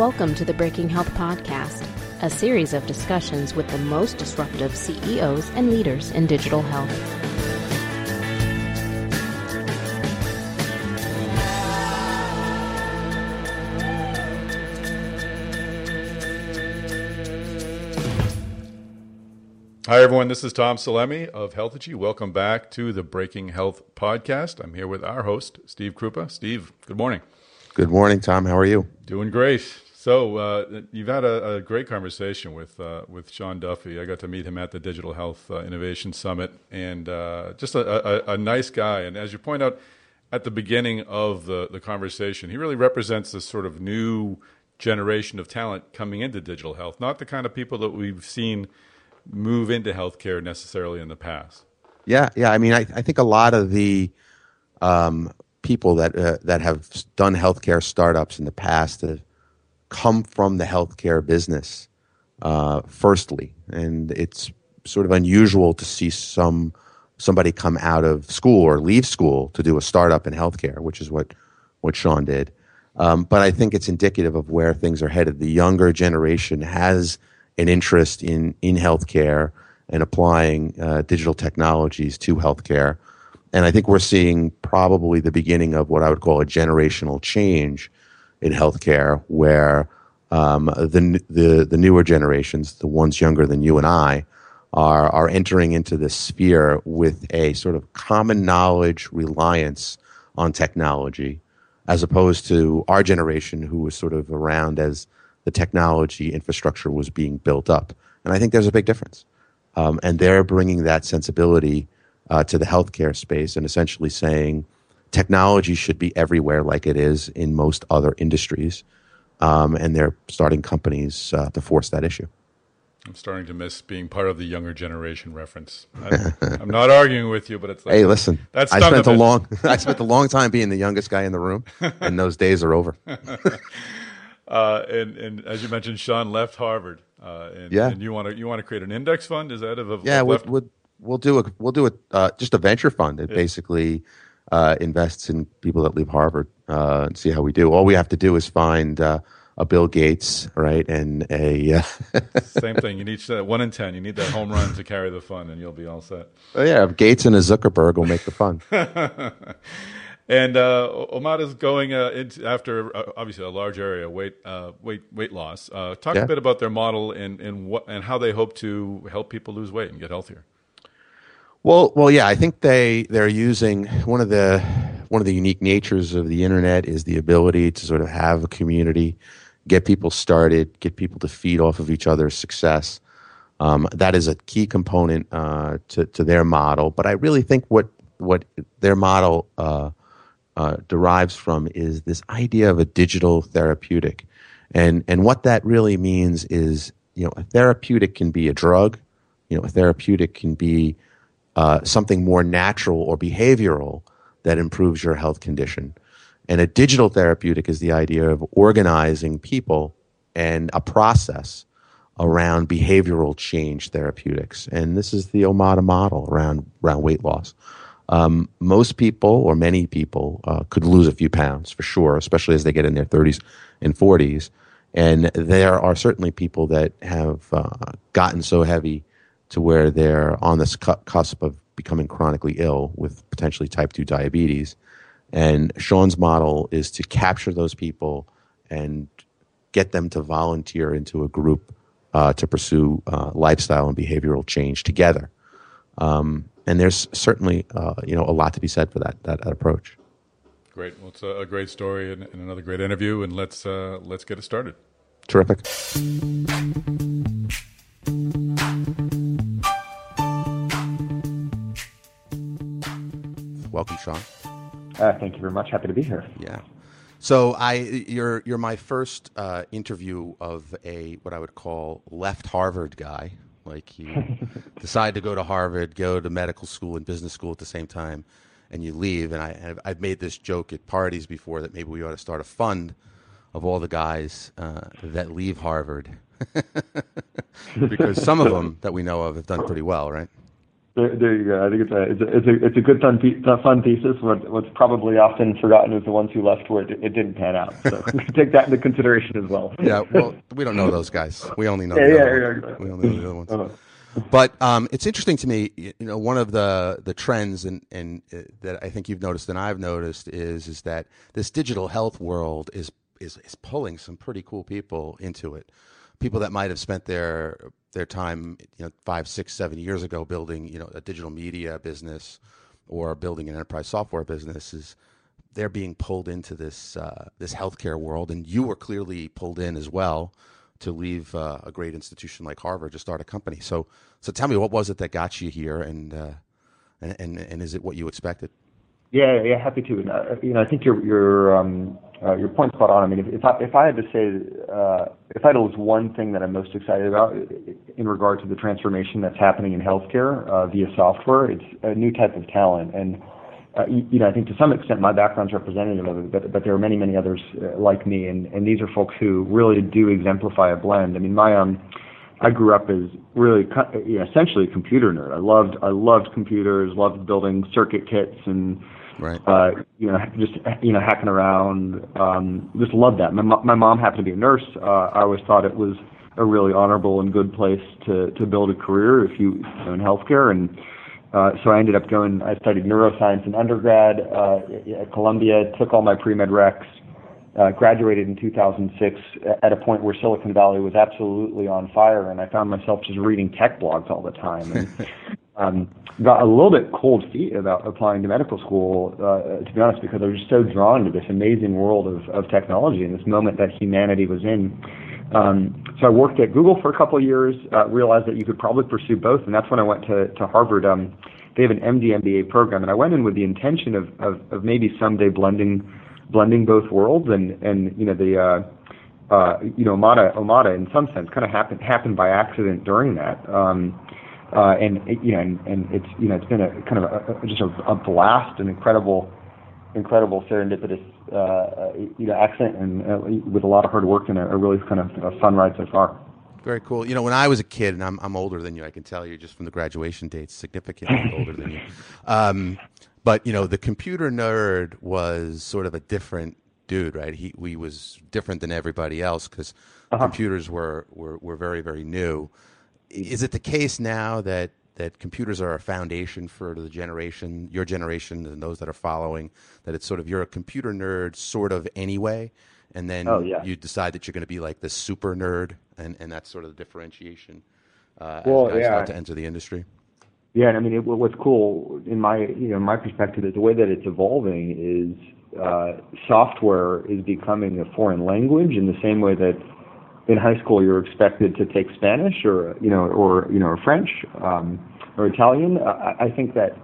Welcome to the Breaking Health Podcast, a series of discussions with the most disruptive CEOs and leaders in digital health. Hi, everyone. This is Tom Salemi of Healthegy. Welcome back to the Breaking Health Podcast. I'm here with our host, Steve Krupa. Steve, good morning. Good morning, Tom. How are you? Doing great. So uh, you've had a, a, great conversation with uh, with Sean Duffy. I got to meet him at the Digital Health uh, Innovation Summit, and uh, just a, a, a, nice guy. And as you point out at the beginning of the, the conversation, he really represents this sort of new generation of talent coming into digital health, not the kind of people that we've seen move into healthcare necessarily in the past. Yeah, yeah. I mean, I, I think a lot of the um, people that uh, that have done healthcare startups in the past come from the healthcare business. Uh, firstly, and it's sort of unusual to see some somebody come out of school or leave school to do a startup in healthcare, which is what what Sean did. Um, but I think it's indicative of where things are headed. The younger generation has an interest in in healthcare and applying uh, digital technologies to healthcare. And I think we're seeing probably the beginning of what I would call a generational change in healthcare, where um, the, the the newer generations, the ones younger than you and I, are are entering into this sphere with a sort of common knowledge reliance on technology, as opposed to our generation, who was sort of around as the technology infrastructure was being built up. And I think there's a big difference. Um, and they're bringing that sensibility uh, to the healthcare space and essentially saying technology should be everywhere like it is in most other industries. Um, and they're starting companies uh, to force that issue. I'm starting to miss being part of the younger generation reference. I, am not arguing with you, but it's like, hey, listen. That's I spent a long, I spent a long time being the youngest guy in the room, and those days are over. uh, and, and as you mentioned, Sean left Harvard. Uh, and, yeah. and you want to you want to create an index fund? Is that of, of yeah? We'll, we'll, we'll do a we'll do a uh, just a venture fund. It yeah. basically uh, invests in people that leave Harvard uh, and see how we do. All we have to do is find uh, a Bill Gates, right, and a uh, same thing. You need one in ten. You need that home run to carry the fund, and you'll be all set. Oh, yeah, Gates and a Zuckerberg will make the fund. and uh, is going uh, into, after uh, obviously a large area weight uh, weight weight loss. Uh, talk yeah. a bit about their model and and what and how they hope to help people lose weight and get healthier. Well, well, yeah, I think they they're using one of the one of the unique natures of the internet is the ability to sort of have a community, get people started, get people to feed off of each other's success. Um, that is a key component uh, to to their model. But I really think what what their model uh, uh, derives from is this idea of a digital therapeutic, and and what that really means is you know a therapeutic can be a drug, you know a therapeutic can be uh, something more natural or behavioral that improves your health condition. And a digital therapeutic is the idea of organizing people and a process around behavioral change therapeutics. And this is the Omada model around, around weight loss. Um, most people, or many people, uh, could lose a few pounds for sure, especially as they get in their 30s and 40s. And there are certainly people that have uh, gotten so heavy to where they're on this cusp of becoming chronically ill with potentially type 2 diabetes. And Sean's model is to capture those people and get them to volunteer into a group uh, to pursue uh, lifestyle and behavioral change together. Um, and there's certainly uh, you know a lot to be said for that that, that approach. Great. Well, it's a, great story and, and, another great interview, and let's uh, let's get it started. Terrific. Welcome, Sean. Uh, thank you very much. Happy to be here. Yeah. So I, you're you're my first uh, interview of a what I would call left Harvard guy. Like you decide to go to Harvard, go to medical school and business school at the same time, and you leave. And I, I've made this joke at parties before that maybe we ought to start a fund of all the guys uh, that leave Harvard, because some of them that we know of have done pretty well, right? There, there, you go. I think it's a it's a it's a, it's a good fun fun thesis. What, what's probably often forgotten is the ones who left where it, it didn't pan out. So take that into consideration as well. Yeah, well, we don't know those guys. We only know yeah, the yeah, other yeah, We only know the other ones. Uh-huh. But um, it's interesting to me. You know, one of the the trends and and uh, that I think you've noticed and I've noticed is is that this digital health world is is is pulling some pretty cool people into it. People that might have spent their their time, you know, five, six, seven years ago building, you know, a digital media business or building an enterprise software business is they're being pulled into this uh, this healthcare world, and you were clearly pulled in as well to leave uh, a great institution like Harvard to start a company. So, so tell me, what was it that got you here, and uh, and, and and is it what you expected? Yeah, yeah, happy to. And, uh, you know, I think your your um, uh, your point's spot on. I mean, if, if I if I had to say uh, if I to one thing that I'm most excited about in regard to the transformation that's happening in healthcare uh, via software, it's a new type of talent. And uh, you, you know, I think to some extent my background's representative of it, but but there are many many others uh, like me, and and these are folks who really do exemplify a blend. I mean, my um. I grew up as really you know, essentially a computer nerd. I loved I loved computers, loved building circuit kits and Right. Uh, you know, just you know, hacking around. Um, just love that. My my mom happened to be a nurse. Uh, I always thought it was a really honorable and good place to to build a career if you, you know, in healthcare. And uh, so I ended up going. I studied neuroscience in undergrad uh, at Columbia. Took all my pre med recs. Uh, graduated in 2006 at a point where Silicon Valley was absolutely on fire, and I found myself just reading tech blogs all the time. And, um, got a little bit cold feet about applying to medical school, uh, to be honest, because I was just so drawn to this amazing world of, of technology and this moment that humanity was in. Um, so I worked at Google for a couple of years, uh, realized that you could probably pursue both, and that's when I went to, to Harvard. Um, they have an MD MBA program, and I went in with the intention of, of, of maybe someday blending blending both worlds, and and you know the uh, uh, you know Omada Omada in some sense kind of happened happened by accident during that. Um, uh, and you know, and, and it's you know, it's been a kind of a, just a, a blast, an incredible, incredible serendipitous, uh, you know, accent, and uh, with a lot of hard work and a, a really kind of a fun ride so far. Very cool. You know, when I was a kid, and I'm I'm older than you, I can tell you just from the graduation dates, significantly older than you. Um, but you know, the computer nerd was sort of a different dude, right? He we was different than everybody else because uh-huh. computers were, were were very very new is it the case now that that computers are a foundation for the generation, your generation, and those that are following? That it's sort of you're a computer nerd, sort of anyway, and then oh, yeah. you decide that you're going to be like the super nerd, and, and that's sort of the differentiation uh, well, as guys yeah. start to enter the industry. Yeah, and I mean, it, what's cool in my you know my perspective is the way that it's evolving is uh, software is becoming a foreign language in the same way that in high school you're expected to take Spanish or you know or you know French um, or Italian. I, I think that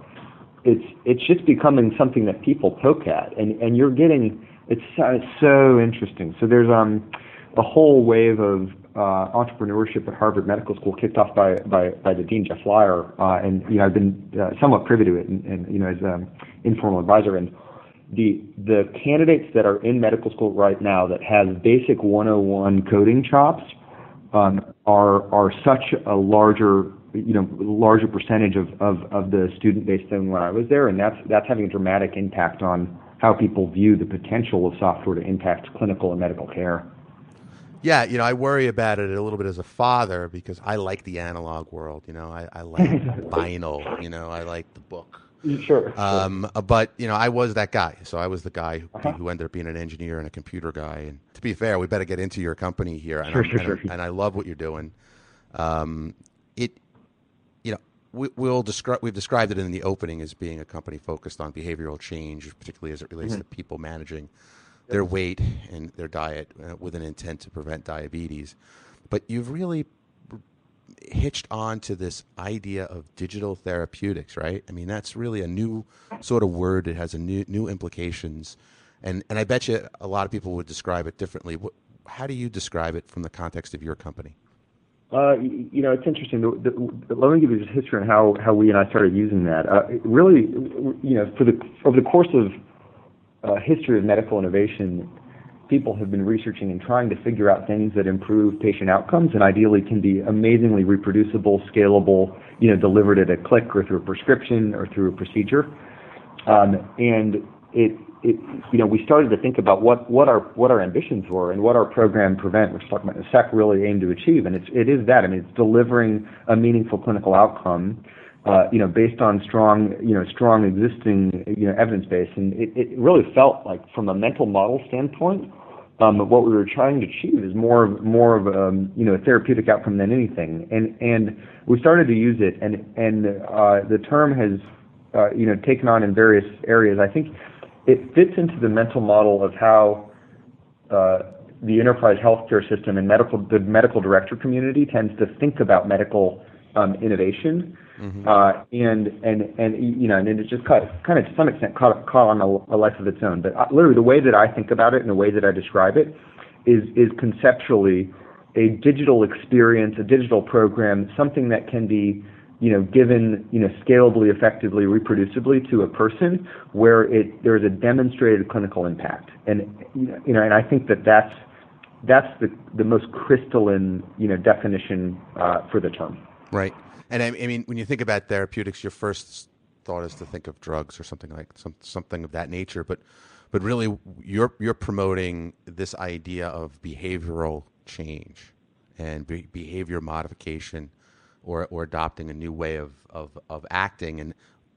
it's it's just becoming something that people poke at, and and you're getting it's so, so interesting. So there's um a whole wave of uh, entrepreneurship at Harvard Medical School kicked off by by, by the dean Jeff Flier, uh, and you know I've been uh, somewhat privy to it, and, and you know as an informal advisor and the the candidates that are in medical school right now that have basic 101 coding chops um, are are such a larger you know larger percentage of, of, of the student base than when I was there, and that's that's having a dramatic impact on how people view the potential of software to impact clinical and medical care. Yeah, you know, I worry about it a little bit as a father because I like the analog world. You know, I, I like vinyl. You know, I like the book. Sure. Um, uh, but you know, I was that guy. So I was the guy who, Uh-huh. who ended up being an engineer and a computer guy. And to be fair, we better get into your company here. And, Sure, I'm- sure, and, sure. and I love what you're doing. Um, it, you know, we, we'll describe we've described it in the opening as being a company focused on behavioral change, particularly as it relates Mm-hmm. to people managing their weight and their diet uh, with an intent to prevent diabetes. But you've really hitched on to this idea of digital therapeutics, right? I mean, that's really a new sort of word. It has a new new implications, and and I bet you a lot of people would describe it differently. What, how do you describe it from the context of your company? Uh, you know, it's interesting. The, the, let me give you just history on how, how we and I started using that. Uh, really, you know, for the over the course of uh, history of medical innovation, people have been researching and trying to figure out things that improve patient outcomes and ideally can be amazingly reproducible, scalable, you know, delivered at a click or through a prescription or through a procedure. Um, and it, it, you know, we started to think about what, what our what our ambitions were and what our program Prevent, which talking about the SEC really aimed to achieve. And it's it is that. I mean, it's delivering a meaningful clinical outcome you know, based on strong, you know, strong existing, you know, evidence base. And it, it really felt like from a mental model standpoint, um, what we were trying to achieve is more of more of um, you know a therapeutic outcome than anything. And and we started to use it, and and uh, the term has uh, you know taken on in various areas. I think it fits into the mental model of how uh, the enterprise healthcare system and medical the medical director community tends to think about medical um, innovation. Mm-hmm. Uh, and and and you know, and it just kind of, kind of to some extent caught, caught on a, a life of its own. But uh, literally, the way that I think about it and the way that I describe it is is conceptually a digital experience, a digital program, something that can be you know given you know scalably, effectively, reproducibly to a person, where it there is a demonstrated clinical impact. And you know, and I think that that's that's the the most crystalline you know definition uh, for the term. Right. And I, I mean, when you think about therapeutics, your first thought is to think of drugs or something like some, something of that nature. But but really, you're you're promoting this idea of behavioral change and be, behavior modification, or or adopting a new way of of, of acting. And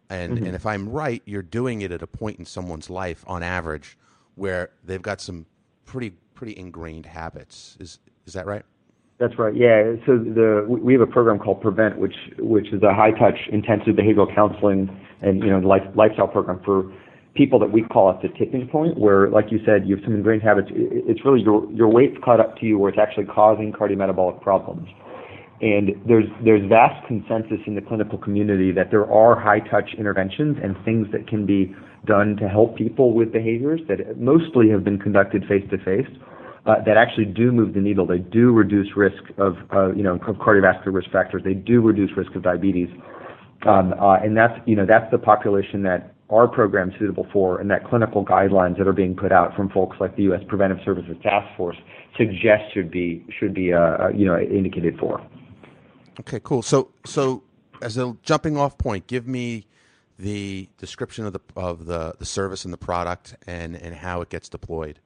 and mm-hmm. and if I'm right, you're doing it at a point in someone's life, on average, where they've got some pretty pretty ingrained habits. Is is that right? That's right. Yeah. So the we have a program called Prevent, which which is a high touch intensive behavioral counseling and you know life, lifestyle program for people that we call at the tipping point, where like you said, you have some ingrained habits. It's really your your weight's caught up to you, where it's actually causing cardiometabolic problems. And there's there's vast consensus in the clinical community that there are high touch interventions and things that can be done to help people with behaviors that mostly have been conducted face to face that actually do move the needle. They do reduce risk of, uh, you know, of cardiovascular risk factors. They do reduce risk of diabetes. Um, uh, and that's, you know, that's the population that our program is suitable for and that clinical guidelines that are being put out from folks like the U.S. Preventive Services Task Force suggest should be, should be, uh, uh, you know, indicated for. Okay, cool. So, so as a jumping off point, give me the description of the, of the, the service and the product and, and how it gets deployed.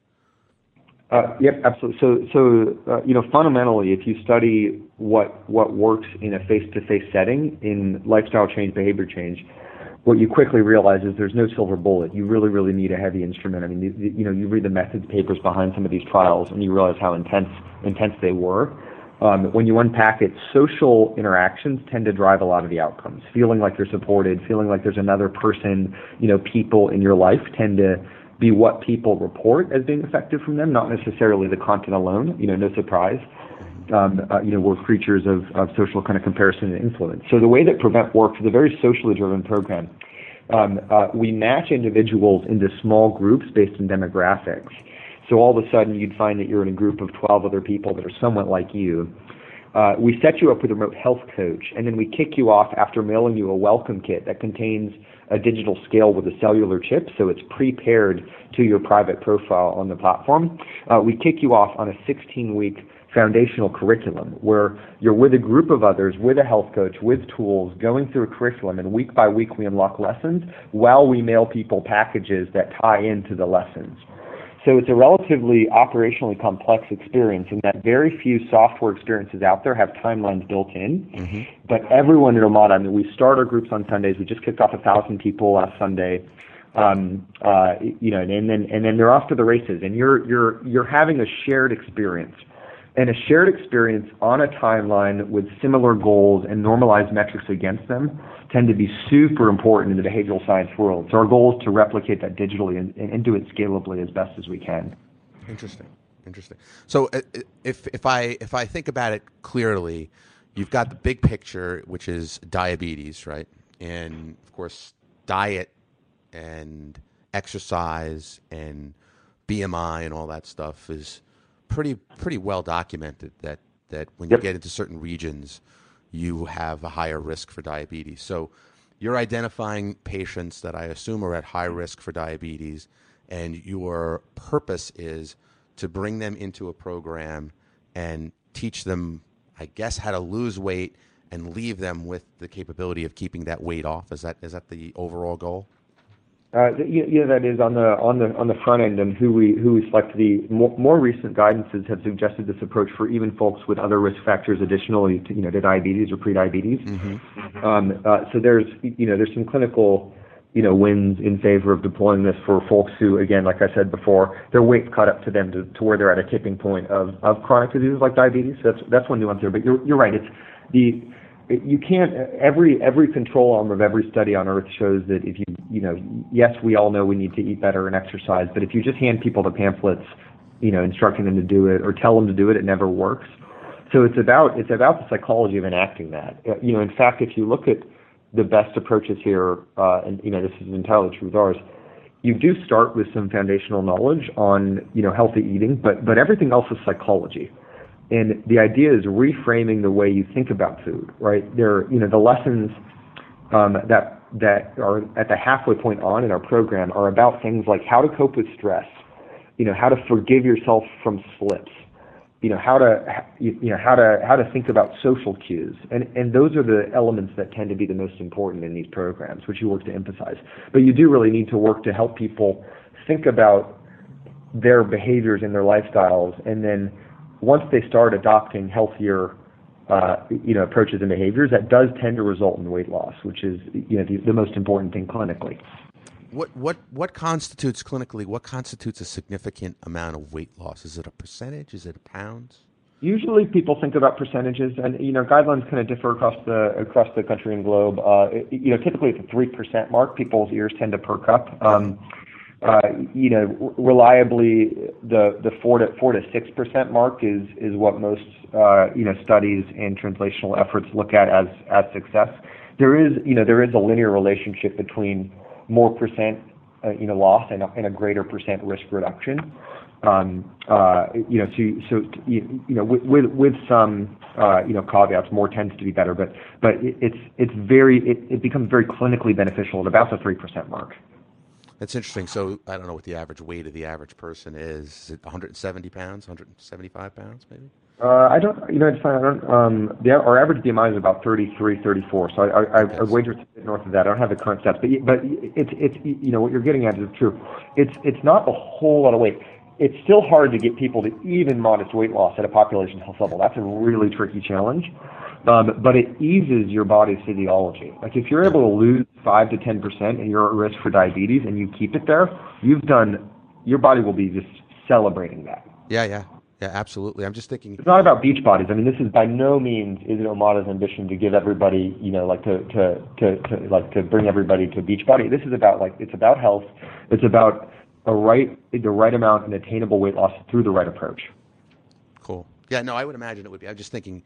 Uh, yep, absolutely. So, so uh, you know, fundamentally, if you study what what works in a face-to-face setting in lifestyle change, behavior change, what you quickly realize is there's no silver bullet. You really, really need a heavy instrument. I mean, you, know, you read the methods papers behind some of these trials, and you realize how intense intense they were. Um, when you unpack it, social interactions tend to drive a lot of the outcomes. Feeling like you're supported, feeling like there's another person, you know, people in your life tend to be what people report as being effective from them, not necessarily the content alone. You know, no surprise. Um, uh, you know, we're creatures of, of social kind of comparison and influence. So the way that Prevent works is a very socially driven program. Um, uh, we match individuals into small groups based on demographics. So all of a sudden, you'd find that you're in a group of 12 other people that are somewhat like you. Uh, we set you up with a remote health coach, and then we kick you off after mailing you a welcome kit that contains a digital scale with a cellular chip, so it's prepared to your private profile on the platform. Uh, we kick you off on a 16 week foundational curriculum where you're with a group of others, with a health coach, with tools, going through a curriculum, and week by week we unlock lessons while we mail people packages that tie into the lessons. So it's a relatively operationally complex experience in that very few software experiences out there have timelines built in. Mm-hmm. But everyone in Omada, I mean, we start our groups on Sundays. We just kicked off a thousand people last Sunday. Um, uh, you know, and, and then and then they're off to the races, and you're you're you're having a shared experience and a shared experience on a timeline with similar goals and normalized metrics against them tend to be super important in the behavioral science world. So our goal is to replicate that digitally and, and do it scalably as best as we can. Interesting, interesting. So uh, if if I if I think about it clearly, you've got the big picture, which is diabetes, right? And of course, diet and exercise and BMI and all that stuff is pretty pretty well documented that that when yep. you get into certain regions, you have a higher risk for diabetes. So you're identifying patients that I assume are at high risk for diabetes, and your purpose is to bring them into a program and teach them, I guess, how to lose weight and leave them with the capability of keeping that weight off? Is that is that the overall goal? Uh, yeah, that is on the on the on the front end, and who we who we select. The more, more recent guidances have suggested this approach for even folks with other risk factors, additionally to you know to diabetes or prediabetes. Mm-hmm. Um, uh, so there's you know there's some clinical you know wins in favor of deploying this for folks who, again, like I said before, their weight's caught up to them to, to where they're at a tipping point of of chronic diseases like diabetes. So that's that's one nuance there. But you're you're right. It's the you can't every every control arm of every study on earth shows that if you you know yes we all know we need to eat better and exercise but if you just hand people the pamphlets you know instructing them to do it or tell them to do it it never works. So it's about it's about the psychology of enacting that. Uh, you know in fact if you look at the best approaches here uh, and you know this is entirely true with ours you do start with some foundational knowledge on you know healthy eating but but everything else is psychology and the idea is reframing the way you think about food, right? There, you know, the lessons um, that that are at the halfway point on in our program are about things like how to cope with stress, you know, how to forgive yourself from slips, you know, how to you know how to how to think about social cues, and and those are the elements that tend to be the most important in these programs, which you work to emphasize. But you do really need to work to help people think about their behaviors and their lifestyles, and then once they start adopting healthier uh, you know, approaches and behaviors, that does tend to result in weight loss, which is you know the, the most important thing clinically. What what what constitutes clinically? What constitutes a significant amount of weight loss? Is it a percentage? Is it pounds? Usually, people think about percentages, and you know, guidelines kind of differ across the across the country and globe. Uh, you know, typically at the three percent mark, people's ears tend to perk up. Um, you know, reliably, the the four to four to six percent mark is what most uh, you know studies and translational efforts look at as as success. There is you know there is a linear relationship between more percent uh, you know loss and a, greater percent risk reduction. Um, uh, you know, so, so you, know, with, some uh, you know caveats, more tends to be better, but but it, it's it's very it, it becomes very clinically beneficial at about the three percent mark. That's interesting. So I don't know what the average weight of the average person is. Is it 170 pounds, 175 pounds, maybe? Uh, I don't, you know, it's fine. I don't, um, the, our average BMI is about 33, 34. So I, I. I, I wager north of that. I don't have the current stats, but, but it's, it's, you know, what you're getting at is true. It's, it's not a whole lot of weight. It's still hard to get people to even modest weight loss at a population health level. That's a really tricky challenge. Um, but it eases your body's physiology. Like if you're able to lose five to ten percent and you're at risk for diabetes and you keep it there, you've done. Your body will be just celebrating that. Yeah, yeah, yeah, absolutely. I'm just thinking. It's not about beach bodies. I mean, this is by no means is it Omada's ambition to give everybody, you know, like to to to, to like to bring everybody to a beach body. This is about like it's about health. It's about right the right amount and attainable weight loss through the right approach. Cool. Yeah, no, I would imagine it would be. I'm just thinking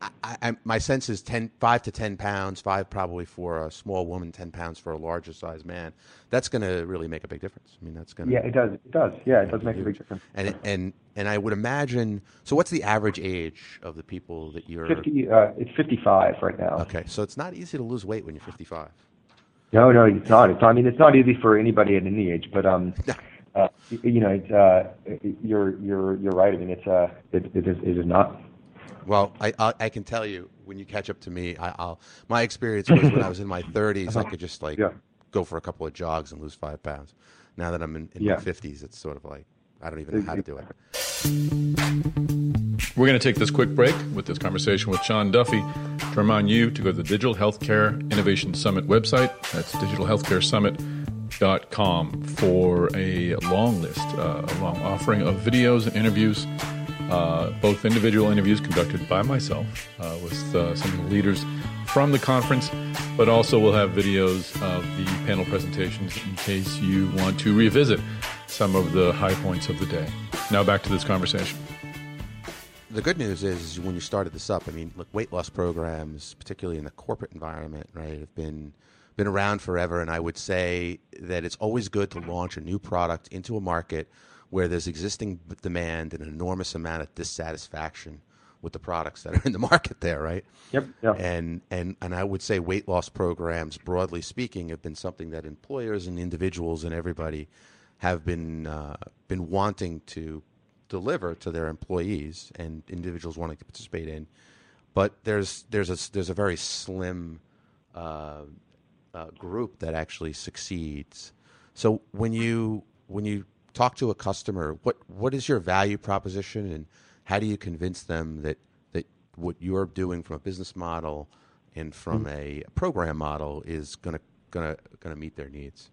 I, I, my sense is 10, 5 to 10 pounds, 5 probably for a small woman, 10 pounds for a larger size man. That's going to really make a big difference. I mean, that's going to. Yeah, it does. It does. Yeah, it does make a big difference. And, and, and I would imagine. So, what's the average age of the people that you're. 50, uh, it's 55 right now. Okay, so it's not easy to lose weight when you're 55. No, no, it's not. It's, I mean, it's not easy for anybody at any age, but. um. Uh, you know, it's, uh, you're you're you're right. I mean, it's uh, it, it is it is not well, I, I, I can tell you when you catch up to me, I, will My experience was when I was in my 30s, I could just like yeah. go for a couple of jogs and lose five pounds. Now that I'm in, in yeah. my 50s, it's sort of like I don't even know how to do it. We're going to take this quick break with this conversation with Sean Duffy to remind you to go to the Digital Healthcare Innovation Summit website. That's digitalhealthcaresummit.com for a long list, uh, a long offering of videos and interviews uh, both individual interviews conducted by myself uh, with uh, some of the leaders from the conference, but also we'll have videos of the panel presentations in case you want to revisit some of the high points of the day. Now back to this conversation. The good news is when you started this up, I mean, look, weight loss programs, particularly in the corporate environment, right, have been been around forever, and I would say that it's always good to launch a new product into a market where there's existing demand and an enormous amount of dissatisfaction with the products that are in the market there, right? Yep. Yeah. And and and I would say weight loss programs, broadly speaking, have been something that employers and individuals and everybody have been uh, been wanting to deliver to their employees and individuals wanting to participate in, but there's there's a there's a very slim uh, uh, group that actually succeeds. So when you when you talk to a customer, what what is your value proposition, and how do you convince them that that what you're doing from a business model and from mm-hmm. a program model is going to going to going to meet their needs?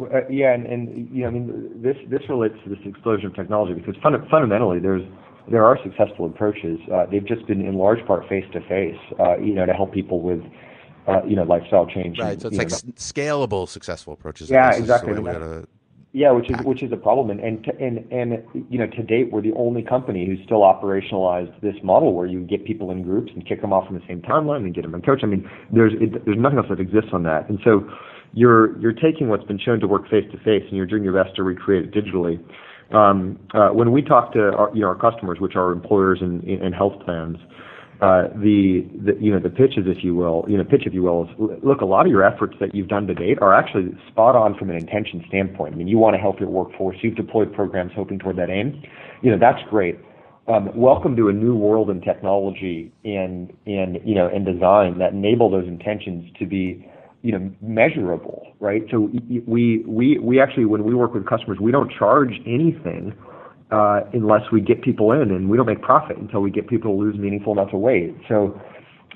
Uh, yeah, and, you know, I mean, this this relates to this explosion of technology because fun- fundamentally, there's there are successful approaches. Uh, they've just been in large part face to face, you know, to help people with uh, you know lifestyle change. Right. So it's like scalable successful approaches. Yeah, exactly. Yeah, which is which is a problem, and and and and you know to date we're the only company who's still operationalized this model where you get people in groups and kick them off on the same timeline and get them in coach. I mean, there's it, there's nothing else that exists on that, and so you're you're taking what's been shown to work face to face and you're doing your best to recreate it digitally. Um, uh, when we talk to our, you know our customers, which are employers and, and health plans, uh, the, the you know the pitches, if you will, you know pitch, if you will, is look. A lot of your efforts that you've done to date are actually spot on from an intention standpoint. I mean, you want to help your workforce. You've deployed programs hoping toward that aim. You know that's great. Um, welcome to a new world in technology and and you know and design that enable those intentions to be you know measurable, right? So we we we actually when we work with customers, we don't charge anything uh, unless we get people in, and we don't make profit until we get people to lose meaningful amounts of weight. So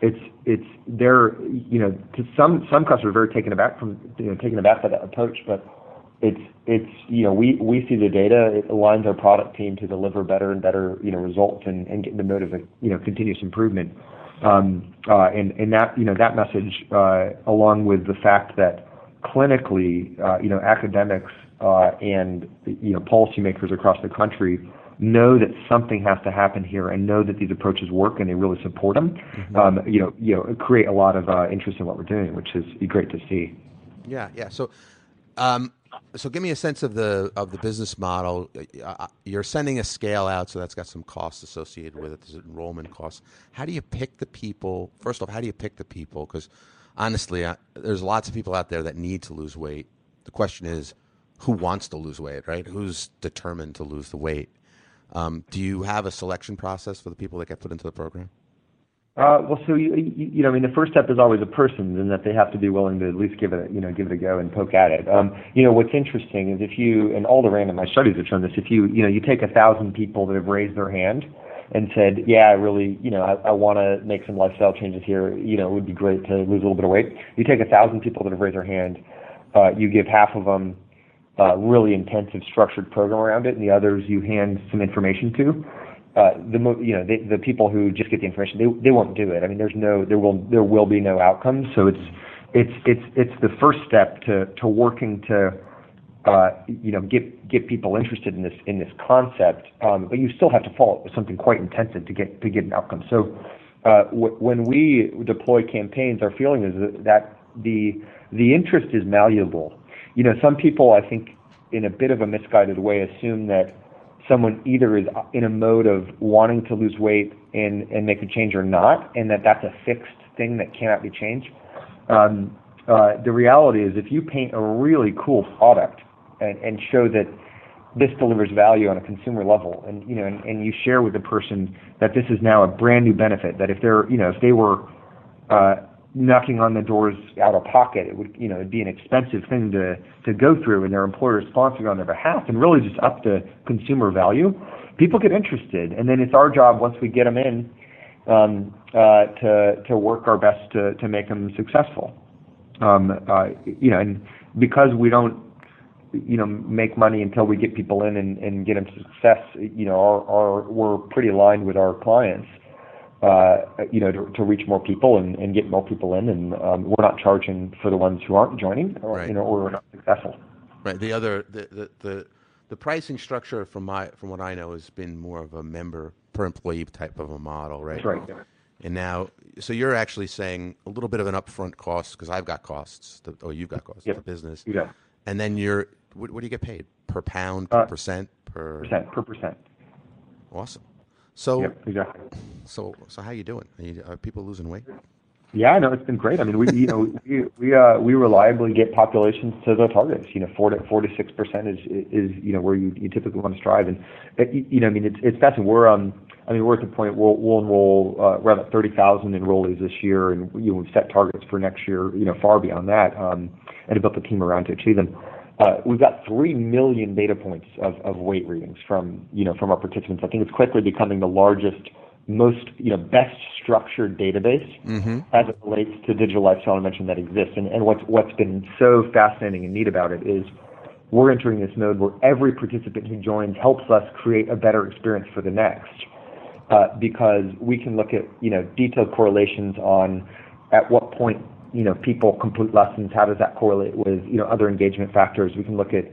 it's it's they're you know to some some customers are very taken aback from you know taken aback by that approach, but it's it's you know we we see the data it aligns our product team to deliver better and better you know results and and get the mode of you know continuous improvement um, uh, and and that you know that message uh, along with the fact that clinically uh, you know academics uh, and you know policymakers across the country know that something has to happen here and know that these approaches work and they really support them. Mm-hmm. Um, you know, you know, create a lot of uh, interest in what we're doing, which is great to see. Yeah, yeah. So, um, so give me a sense of the of the business model. Uh, uh, you're sending a scale out, so that's got some costs associated with it. There's enrollment costs. How do you pick the people? First off, how do you pick the people? Because honestly, uh, there's lots of people out there that need to lose weight. The question is, who wants to lose weight, right? Who's determined to lose the weight? Um, do you have a selection process for the people that get put into the program? Uh, well, so you, you, know, I mean, the first step is always a person, and that they have to be willing to at least give it, you know, give it a go and poke at it. Um, you know, what's interesting is if you, and all the randomized studies have shown this, if you, you know, you take a thousand people that have raised their hand and said, yeah, I really, you know, I, I want to make some lifestyle changes here. You know, it would be great to lose a little bit of weight. You take a thousand people that have raised their hand, uh, you give half of them uh, really intensive structured program around it, and the others you hand some information to. Uh, the you know the people who just get the information they they won't do it. I mean there's no there will there will be no outcomes. So it's it's it's it's the first step to to working to uh, you know get get people interested in this in this concept. Um, but you still have to follow it with something quite intensive to get to get an outcome. So uh, w- when we deploy campaigns, our feeling is that, that the the interest is malleable you know, some people, I think, in a bit of a misguided way, assume that someone either is in a mode of wanting to lose weight and, and make a change or not, and that that's a fixed thing that cannot be changed. Um, uh, the reality is, if you paint a really cool product and, and show that this delivers value on a consumer level, and you know, and, and you share with the person that this is now a brand new benefit, that if they're, you know, if they were uh, knocking on the doors out of pocket. It would, you know, it'd be an expensive thing to to go through, and their employer is sponsoring on their behalf, and really just up the consumer value. People get interested, and then it's our job once we get them in um, uh, to to work our best to to make them successful. Um, uh, you know, and because we don't you know make money until we get people in and, and get them success you know our, our we're pretty aligned with our clients you know, to, to reach more people and, and get more people in. And um, we're not charging for the ones who aren't joining, or right. you know, or we're not successful. Right. The other, the, the, the, the pricing structure, from my from what I know, has been more of a member per employee type of a model, right? That's right. Yeah. And now, so you're actually saying a little bit of an upfront cost because I've got costs, to, or you've got costs yep. the business. Yeah. And then you're, what, what, do you get paid per pound, per uh, percent, per percent per percent? Awesome. So yep, exactly. So so how you doing? Are, you, are people losing weight? Yeah, no, it's been great. I mean, we you know we we uh, we reliably get populations to the targets. You know, four to four to six percent is is you know where you, you typically want to strive, and you know, I mean, it's it's fascinating. We're um, I mean, we're at the point we'll we'll enroll uh, around thirty thousand enrollees this year, and you know we've set targets for next year. You know, far beyond that, um, and have built a team around to achieve them. Uh, we've got three million data points of, of weight readings from you know from our participants. I think it's quickly becoming the largest most you know best structured database mm-hmm. as it relates to digital lifestyle I mentioned that exists. And, and what's what's been so fascinating and neat about it is we're entering this mode where every participant who joins helps us create a better experience for the next. Uh, because we can look at you know detailed correlations on at what point you know people complete lessons, how does that correlate with you know other engagement factors. We can look at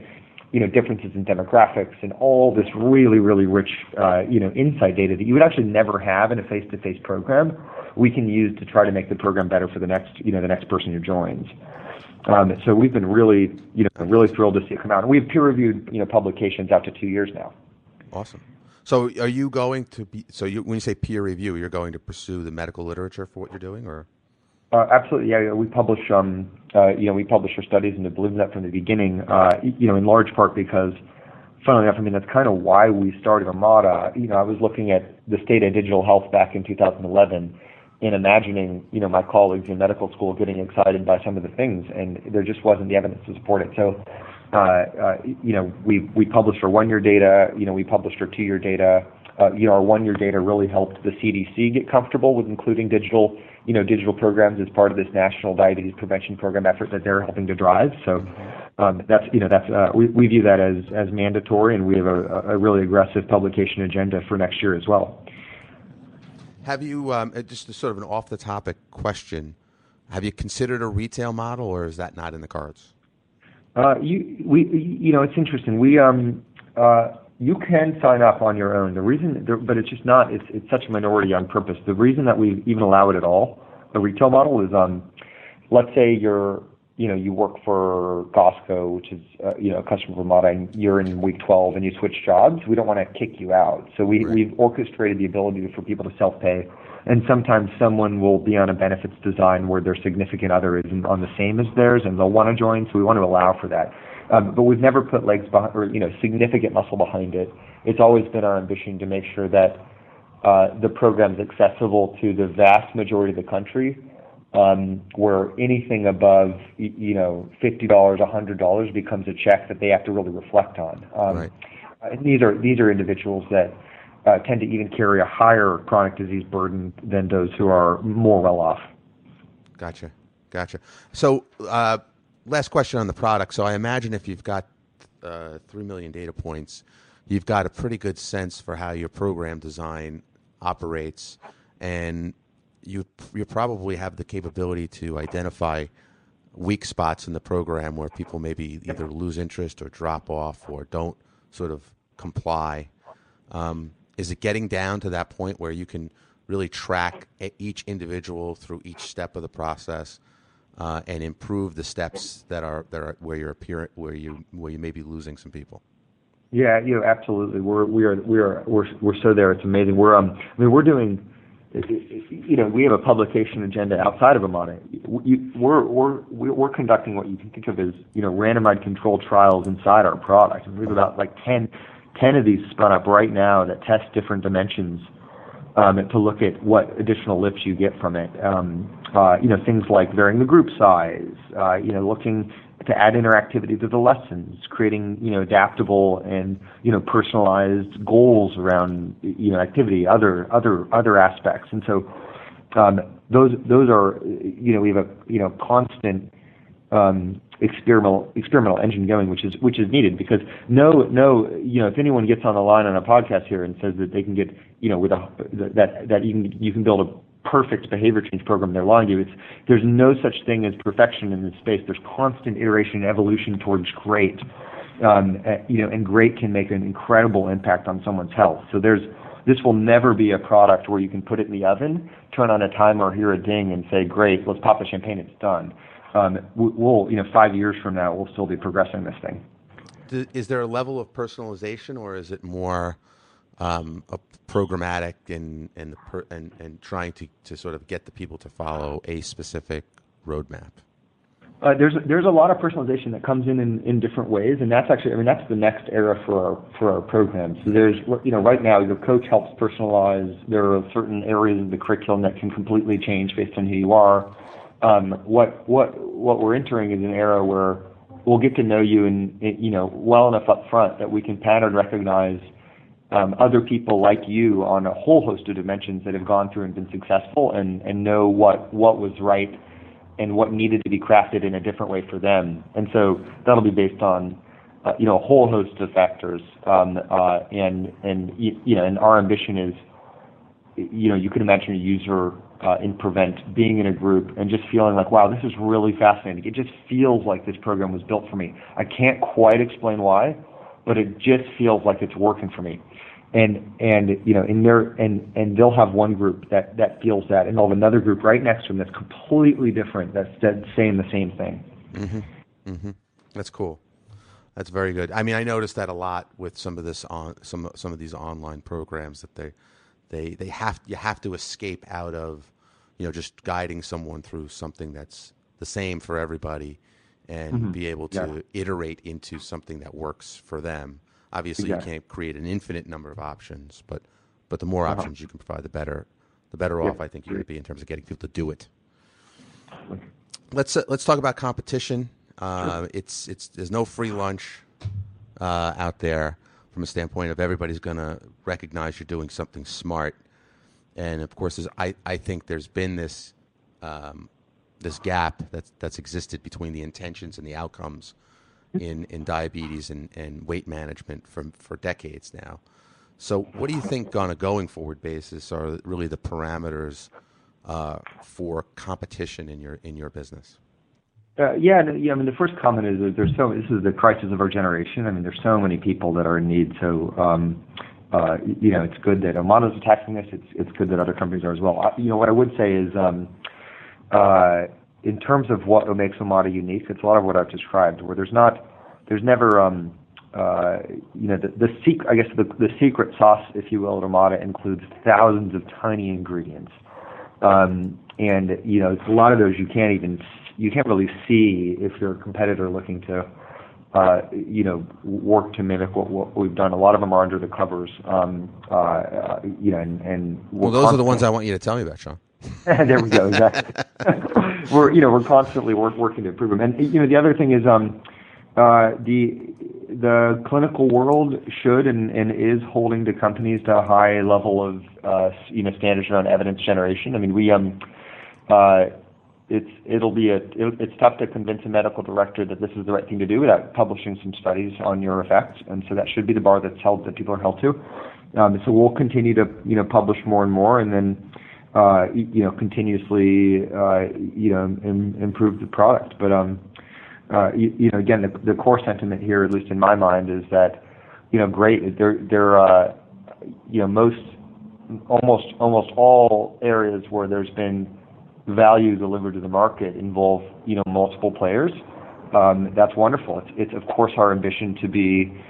you know, differences in demographics and all this really, really rich, uh, you know, insight data that you would actually never have in a face-to-face program, we can use to try to make the program better for the next, you know, the next person who joins. Um, so we've been really, you know, really thrilled to see it come out. And we have peer-reviewed, you know, publications out to two years now. Awesome. So are you going to be, so you, when you say peer review, you're going to pursue the medical literature for what you're doing or? Uh, absolutely, yeah. We publish, um, uh, you know, we publish our studies and have believed that from the beginning. Uh, you know, in large part because, funnily enough, I mean that's kind of why we started know, I was looking at the state of digital health back in 2011, and imagining, you know, my colleagues in medical school getting excited by some of the things, and there just wasn't the evidence to support it. So, you know, we we published our one-year data. You know, we published our two-year data. You know, our one-year data really helped the CDC get comfortable with including digital you know, digital programs as part of this national diabetes prevention program effort that they're helping to drive. So um, that's you know that's uh, we, we view that as as mandatory, and we have a, a really aggressive publication agenda for next year as well. Have you um, uh, just sort of an off the topic question? Have you considered a retail model, or is that not in the cards? Uh, you we you know it's interesting. We um uh, you can sign up on your own. The reason, but it's just not. It's it's such a minority on purpose. The reason that we even allow it at all, the retail model is, um, let's say you're, you know, you work for Costco, which is, uh, you know, a customer of Omada, and you're in week 12 and you switch jobs. We don't want to kick you out. So we right. we've orchestrated the ability for people to self pay. And sometimes someone will be on a benefits design where their significant other is on the same as theirs, and they'll want to join. So we want to allow for that. Um, but we've never put legs behind, or you know, significant muscle behind it. It's always been our ambition to make sure that uh, the program is accessible to the vast majority of the country, um, where anything above, you know, fifty dollars, a hundred dollars becomes a check that they have to really reflect on. Um, right. And these are these are individuals that uh, tend to even carry a higher chronic disease burden than those who are more well off. Gotcha, gotcha. So. Uh, last question on the product. So I imagine if you've got uh, three million data points, you've got a pretty good sense for how your program design operates, and you you probably have the capability to identify weak spots in the program where people maybe either lose interest or drop off or don't sort of comply. Um, is it getting down to that point where you can really track each individual through each step of the process uh, and improve the steps that are that are where you're appearing where you where you may be losing some people. Yeah, you know, absolutely. We're we are we are we're we're so there. It's amazing. We're um, I mean, we're doing. You know, we have a publication agenda outside of Omada. We're we're we're conducting what you can think of as you know randomized controlled trials inside our product. And we have about like 10, 10 of these spun up right now that test different dimensions um, to look at what additional lifts you get from it. Um, uh, you know, things like varying the group size, uh, you know, looking to add interactivity to the lessons, creating, you know, adaptable and, you know, personalized goals around, you know, activity, other, other, other aspects. And so, um, those, those are, you know, we have a, you know, constant, um, experimental experimental engine going, which is which is needed because no no you know if anyone gets on the line on a podcast here and says that they can get you know with a that that you can you can build a perfect behavior change program they're lying to you. It's there's no such thing as perfection in this space. There's constant iteration and evolution towards great. Um, you know, and great can make an incredible impact on someone's health. So there's this will never be a product where you can put it in the oven, turn on a timer, hear a ding, and say, "Great, let's pop the champagne, it's done." um, we'll, you know, five years from now, we'll still be progressing this thing. Is there a level of personalization, or is it more um, programmatic and and, per, and and trying to, to sort of get the people to follow a specific roadmap? Uh, there's there's a lot of personalization that comes in, in in different ways, and that's actually I mean that's the next era for our for our programs. So there's you know right now your coach helps personalize. There are certain areas of the curriculum that can completely change based on who you are. Um, what what what we're entering is an era where we'll get to know you and you know well enough up front that we can pattern recognize um, other people like you on a whole host of dimensions that have gone through and been successful and and know what what was right and what needed to be crafted in a different way for them. And so that'll be based on uh, you know a whole host of factors. Um, uh, and and you know and our ambition is you know you can imagine a user uh, in Prevent being in a group and just feeling like wow this is really fascinating. It just feels like this program was built for me. I can't quite explain why, but it just feels like it's working for me. And and you know in their and and they'll have one group that that feels that and they'll have another group right next to them that's completely different that's that's saying the same thing. Mm-hmm. Mm-hmm. that's cool. That's very good. I mean i noticed that a lot with some of this on some some of these online programs that they they they have you have to escape out of you know just guiding someone through something that's the same for everybody and mm-hmm. be able to yeah. iterate into something that works for them Obviously, exactly. you can't create an infinite number of options, but but the more uh-huh. options you can provide, the better the better yeah. off I think you're going to be in terms of getting people to do it. Let's uh, let's talk about competition. Uh, sure. It's it's there's no free lunch uh, out there from a standpoint of everybody's going to recognize you're doing something smart, and of course, I I think there's been this um, this gap that's that's existed between the intentions and the outcomes in, in diabetes and, and weight management for, for decades now. So, what do you think on a going forward basis are really the parameters uh, for competition in your in your business? Uh, yeah, yeah. I mean, the first comment is that there's so this is the crisis of our generation. I mean, there's so many people that are in need. So, um, uh, you know, it's good that Omada's attacking this. It's it's good that other companies are as well. you know, what I would say is, um, uh, in terms of what makes Omada unique, it's a lot of what I've described, where there's not there's never um, uh, you know the, the secret I guess the, the secret sauce, if you will, at Omada includes thousands of tiny ingredients, um, and you know it's a lot of those you can't even you can't really see if you're a competitor looking to. Uh, you know, work to mimic what, what, we've done. A lot of them are under the covers. Um, uh, uh you know, and, and well, those are the ones I want you to tell me about, Sean. there we go. Exactly. we're you know we're constantly work, working to improve them. And you know the other thing is um, uh, the the clinical world should and, and is holding the companies to a high level of uh, you know standards around evidence generation. I mean, we um, uh, it's it'll be a it, it's tough to convince a medical director that this is the right thing to do without publishing some studies on your effects, and so that should be the bar that's held that people are held to. Um, so we'll continue to you know publish more and more, and then you know continuously uh, you know improve the product. But um, uh, you, know, again, the, core sentiment here, at least in my mind, is that, you know, great. Uh, you know, most, almost, all areas where there's been value delivered to the market involve, you know, multiple players. Um, that's wonderful. It's, it's of course our ambition to be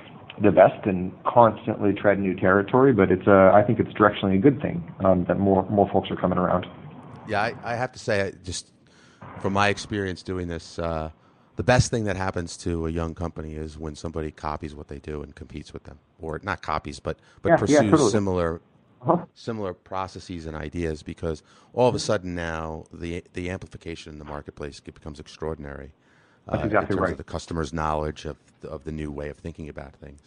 the best and constantly tread new territory, but it's, uh, I think it's directionally a good thing um, that more, more folks are coming around. Yeah, I, I have to say, just from my experience doing this. Uh, the best thing that happens to a young company is when somebody copies what they do and competes with them, or not copies, but but yeah, pursues yeah, totally. similar uh-huh. similar processes and ideas. Because all of a sudden now the the amplification in the marketplace becomes extraordinary. Uh, that's exactly in terms right. Of the customer's knowledge of the, of the new way of thinking about things.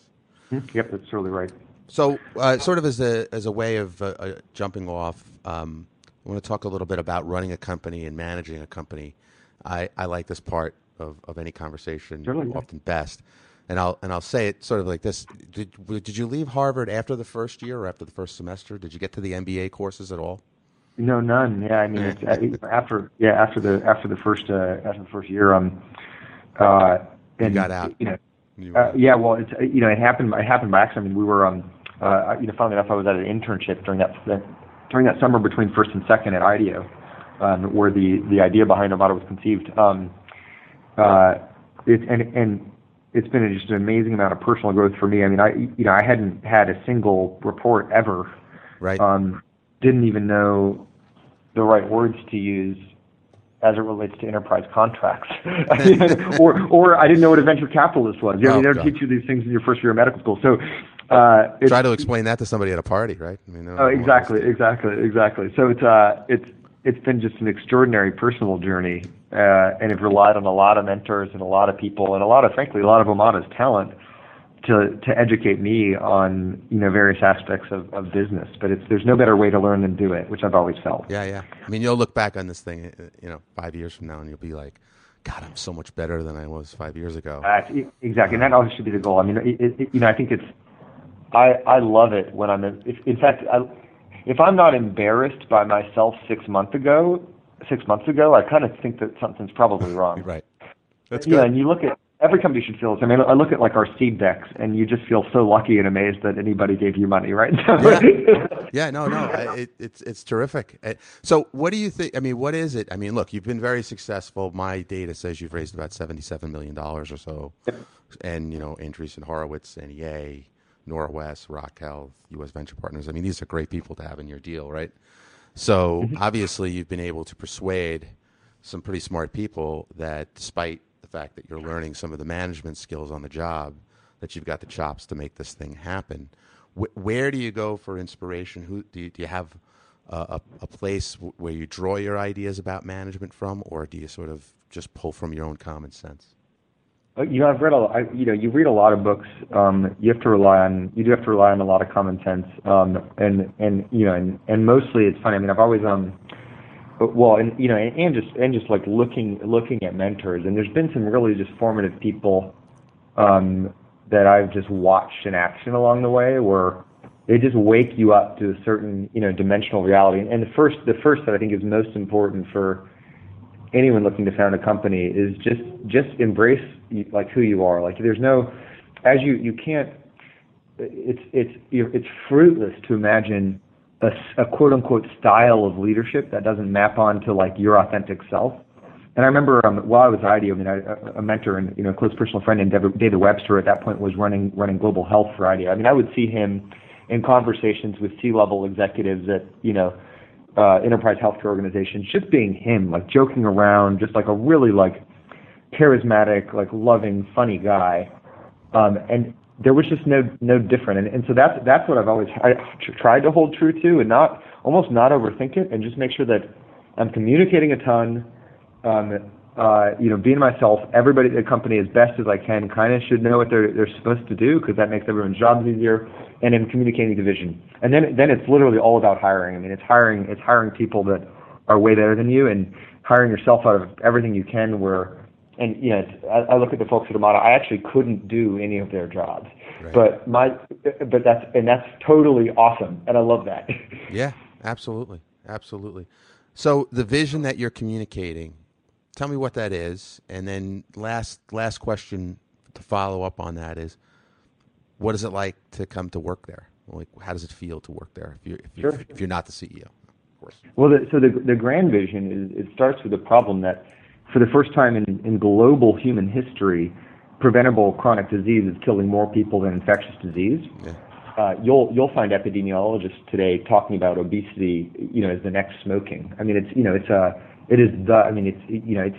Mm-hmm. Yep, that's totally right. So, uh, sort of as a as a way of uh, uh, jumping off, um, I want to talk a little bit about running a company and managing a company. I, I like this part of, of any conversation Certainly. often best. And I'll and I'll say it sort of like this: Did did you leave Harvard after the first year or after the first semester? Did you get to the MBA courses at all? No, none. Yeah, I mean, it's, after yeah after the after the first uh, after the first year, um, uh, and you got out. You know, uh, yeah, well, it's you know it happened it happened by accident. I mean, we were um, uh, you know, funnily enough, I was at an internship during that, that during that summer between first and second at IDEO, um, where the the idea behind Omada was conceived. Um, uh, it, and and it's been just an amazing amount of personal growth for me. I mean, I you know I hadn't had a single report ever. Right. Um, didn't even know the right words to use as it relates to enterprise contracts, or or I didn't know what a venture capitalist was. You know, Oh, they don't teach you these things in your first year of medical school. So, uh, Try to explain that to somebody at a party, right? I mean, Oh, exactly, exactly, exactly. So it's uh, it's it's been just an extraordinary personal journey, uh, and it relied on a lot of mentors and a lot of people and a lot of, frankly, a lot of Omada's talent to to educate me on you know various aspects of, of business. But it's there's no better way to learn than do it, which I've always felt. Yeah, yeah. I mean, you'll look back on this thing, you know, five years from now, and you'll be like, "God, I'm so much better than I was five years ago." Uh, exactly, and that always should be the goal. I mean, it, it, you know, I think it's, I I love it when I'm in. If, in fact, I, if I'm not embarrassed by myself six months ago, six months ago, I kind of think that something's probably wrong. Right. That's good. Yeah, and you look at every company should feel this. I mean, I look at like our seed decks, and you just feel so lucky and amazed that anybody gave you money, right? Yeah, no, no, I- it, it's it's terrific. So, what do you think? I mean, what is it? I mean, look, you've been very successful. My data says you've raised about seventy-seven million dollars or so, and you know, Andreessen Horowitz, and NEA, Norwest, Rock Health, U.S. Venture Partners. I mean, these are great people to have in your deal, right? So, mm-hmm. obviously, you've been able to persuade some pretty smart people that, despite the fact that you're learning some of the management skills on the job, that you've got the chops to make this thing happen. Wh- where do you go for inspiration? Who do you, do you have a, a, a place w- where you draw your ideas about management from, or do you sort of just pull from your own common sense? Uh, You know, I've read a, I, you know, you read a lot of books. Um, you have to rely on, you do have to rely on a lot of common sense. Um, and and you know, and, and mostly it's funny. I mean, I've always um, well, and you know, and, and just and just like looking looking at mentors, and there's been some really just formative people um, that I've just watched in action along the way, where they just wake you up to a certain you know dimensional reality. And, and the first the first that I think is most important for anyone looking to found a company is just just embrace like who you are. Like there's no as you you can't it's it's it's fruitless to imagine a, a quote unquote style of leadership that doesn't map onto like your authentic self. And I remember um, while I was at IDEO, I mean, I, a- mentor and you know, a close personal friend, and David, David Webster at that point was running running global health for IDEO. I mean, I would see him in conversations with C-level executives at you know uh, enterprise healthcare organizations, just being him, like joking around, just like a really like charismatic, like loving, funny guy. Um, and there was just no no different. And, and so that's that's what I've always I tr- tried to hold true to, and not almost not overthink it, and just make sure that I'm communicating a ton. Um, uh, you know, being myself. Everybody at the company as best as I can kind of should know what they're they're supposed to do because that makes everyone's jobs easier. And in communicating the vision. And then then it's literally all about hiring. I mean, it's hiring it's hiring people that are way better than you and hiring yourself out of everything you can. Where and you know, I, I look at the folks at Omada. I actually couldn't do any of their jobs, Right. but my but that's and that's totally awesome, and I love that. Yeah, absolutely, absolutely. So the vision that you're communicating, tell me what that is, and then last last question to follow up on that is, what is it like to come to work there? Like, how does it feel to work there if you're if you're, Sure. if you're not the CEO? Of course. Well, the, so the the grand vision is it starts with the problem that for the first time in, in global human history, preventable chronic disease is killing more people than infectious disease. Yeah. Uh, you'll you'll find epidemiologists today talking about obesity, you know, as the next smoking. I mean, it's you know, it's a it is the I mean, it's you know, it's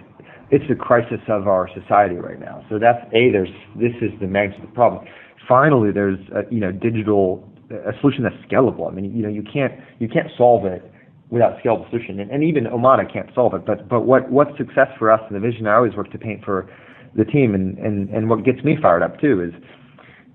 it's the crisis of our society right now. So that's a there's this is the magnitude of the problem. Finally, there's a, you know digital a solution that's scalable. I mean, you know, you can't you can't solve it without scalable solution, and, and even Omada can't solve it. But but what what's success for us and the vision I always work to paint for the team, and and and what gets me fired up too is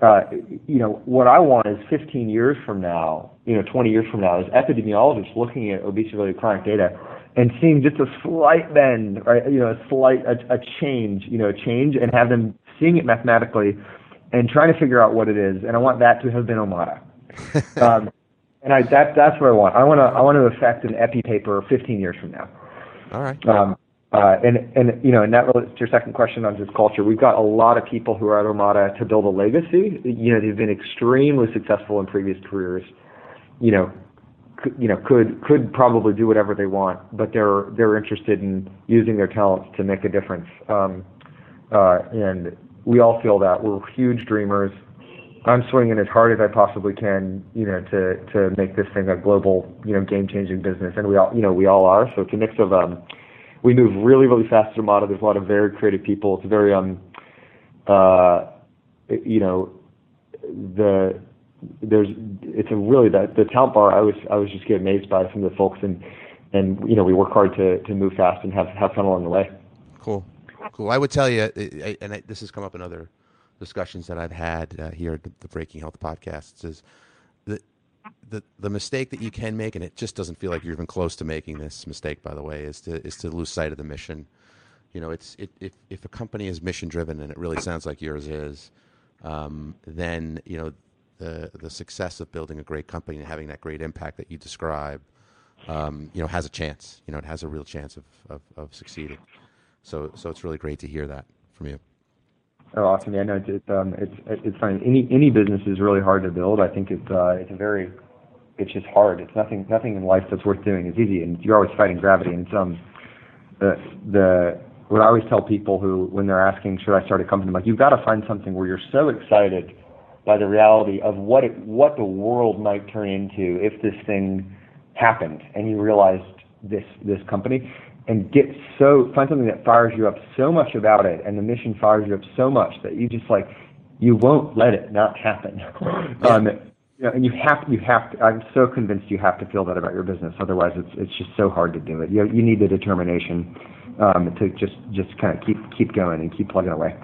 uh, you know, what I want is 15 years from now, you know, 20 years from now, is epidemiologists looking at obesity-related chronic data and seeing just a slight bend, right? You know, a slight, a, a change, you know, a change, and have them seeing it mathematically and trying to figure out what it is. And I want that to have been Omada. um, and I, that, that's what I want. I want to, I want to affect an epi paper 15 years from now. All right. Um, uh, and and you know, and that relates to your second question on just culture. We've got a lot of people who are at Omada to build a legacy. You know, they've been extremely successful in previous careers. You know, could, you know, could could probably do whatever they want, but they're they're interested in using their talents to make a difference. Um, uh, and we all feel that we're huge dreamers. I'm swinging as hard as I possibly can, you know, to to make this thing a global, you know, game-changing business, and we all, you know, we all are. So it's a mix of um, we move really, really fast at Omada. There's a lot of very creative people. It's very um, uh, you know, the there's it's a really that the talent bar. I was I was just get amazed by some of the folks, and and you know, we work hard to to move fast and have have fun along the way. Cool, cool. I would tell you, and I, this has come up in other discussions that I've had uh, here at the Breaking Health podcasts is the, the the mistake that you can make, and it just doesn't feel like you're even close to making this mistake. By the way, is to is to lose sight of the mission. You know, it's it, if if a company is mission driven, and it really sounds like yours is, um, then you know the the success of building a great company and having that great impact that you describe, um, you know, has a chance. You know, it has a real chance of, of, of succeeding. So so it's really great to hear that from you. Oh, awesome! Yeah, no, it's um, it's it's fine. Any any business is really hard to build. I think it's uh, it's a very, it's just hard. It's nothing nothing in life that's worth doing is easy, and you're always fighting gravity. And it's, um, the the what I always tell people who when they're asking should I start a company, I'm like you've got to find something where you're so excited by the reality of what it what the world might turn into if this thing happened, and you realized this this company and get so find something that fires you up so much about it and the mission fires you up so much that you just like you won't let it not happen. Um, you know, and you have you have to i'm so convinced you have to feel that about your business otherwise it's it's just so hard to do it. You you need the determination um, to just just kind of keep keep going and keep plugging away.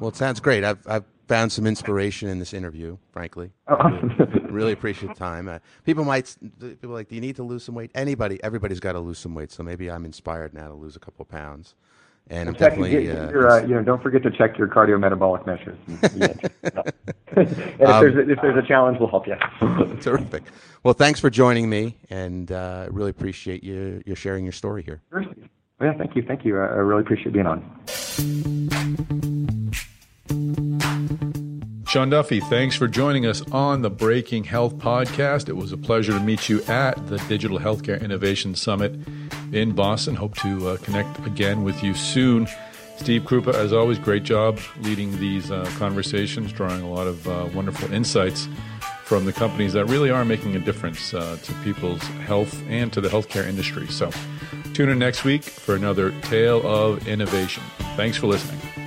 Well it sounds great. I've i've found some inspiration in this interview. Frankly, really, really, appreciate the time. Uh, people might people like, do you need to lose some weight? Anybody, everybody's got to lose some weight. So maybe I'm inspired now to lose a couple of pounds. And I'm definitely, get, your, uh, you know, don't forget to check your cardiometabolic measures. and if, um, there's a, if there's a challenge, we'll help you. terrific. Well, thanks for joining me, and uh, really appreciate you you sharing your story here. Yeah, thank you, thank you. I really appreciate being on. Sean Duffy, thanks for joining us on the Breaking Health podcast. It was a pleasure to meet you at the Digital Healthcare Innovation Summit in Boston. Hope to uh, connect again with you soon. Steve Krupa, as always, great job leading these uh, conversations, drawing a lot of uh, wonderful insights from the companies that really are making a difference uh, to people's health and to the healthcare industry. So tune in next week for another tale of innovation. Thanks for listening.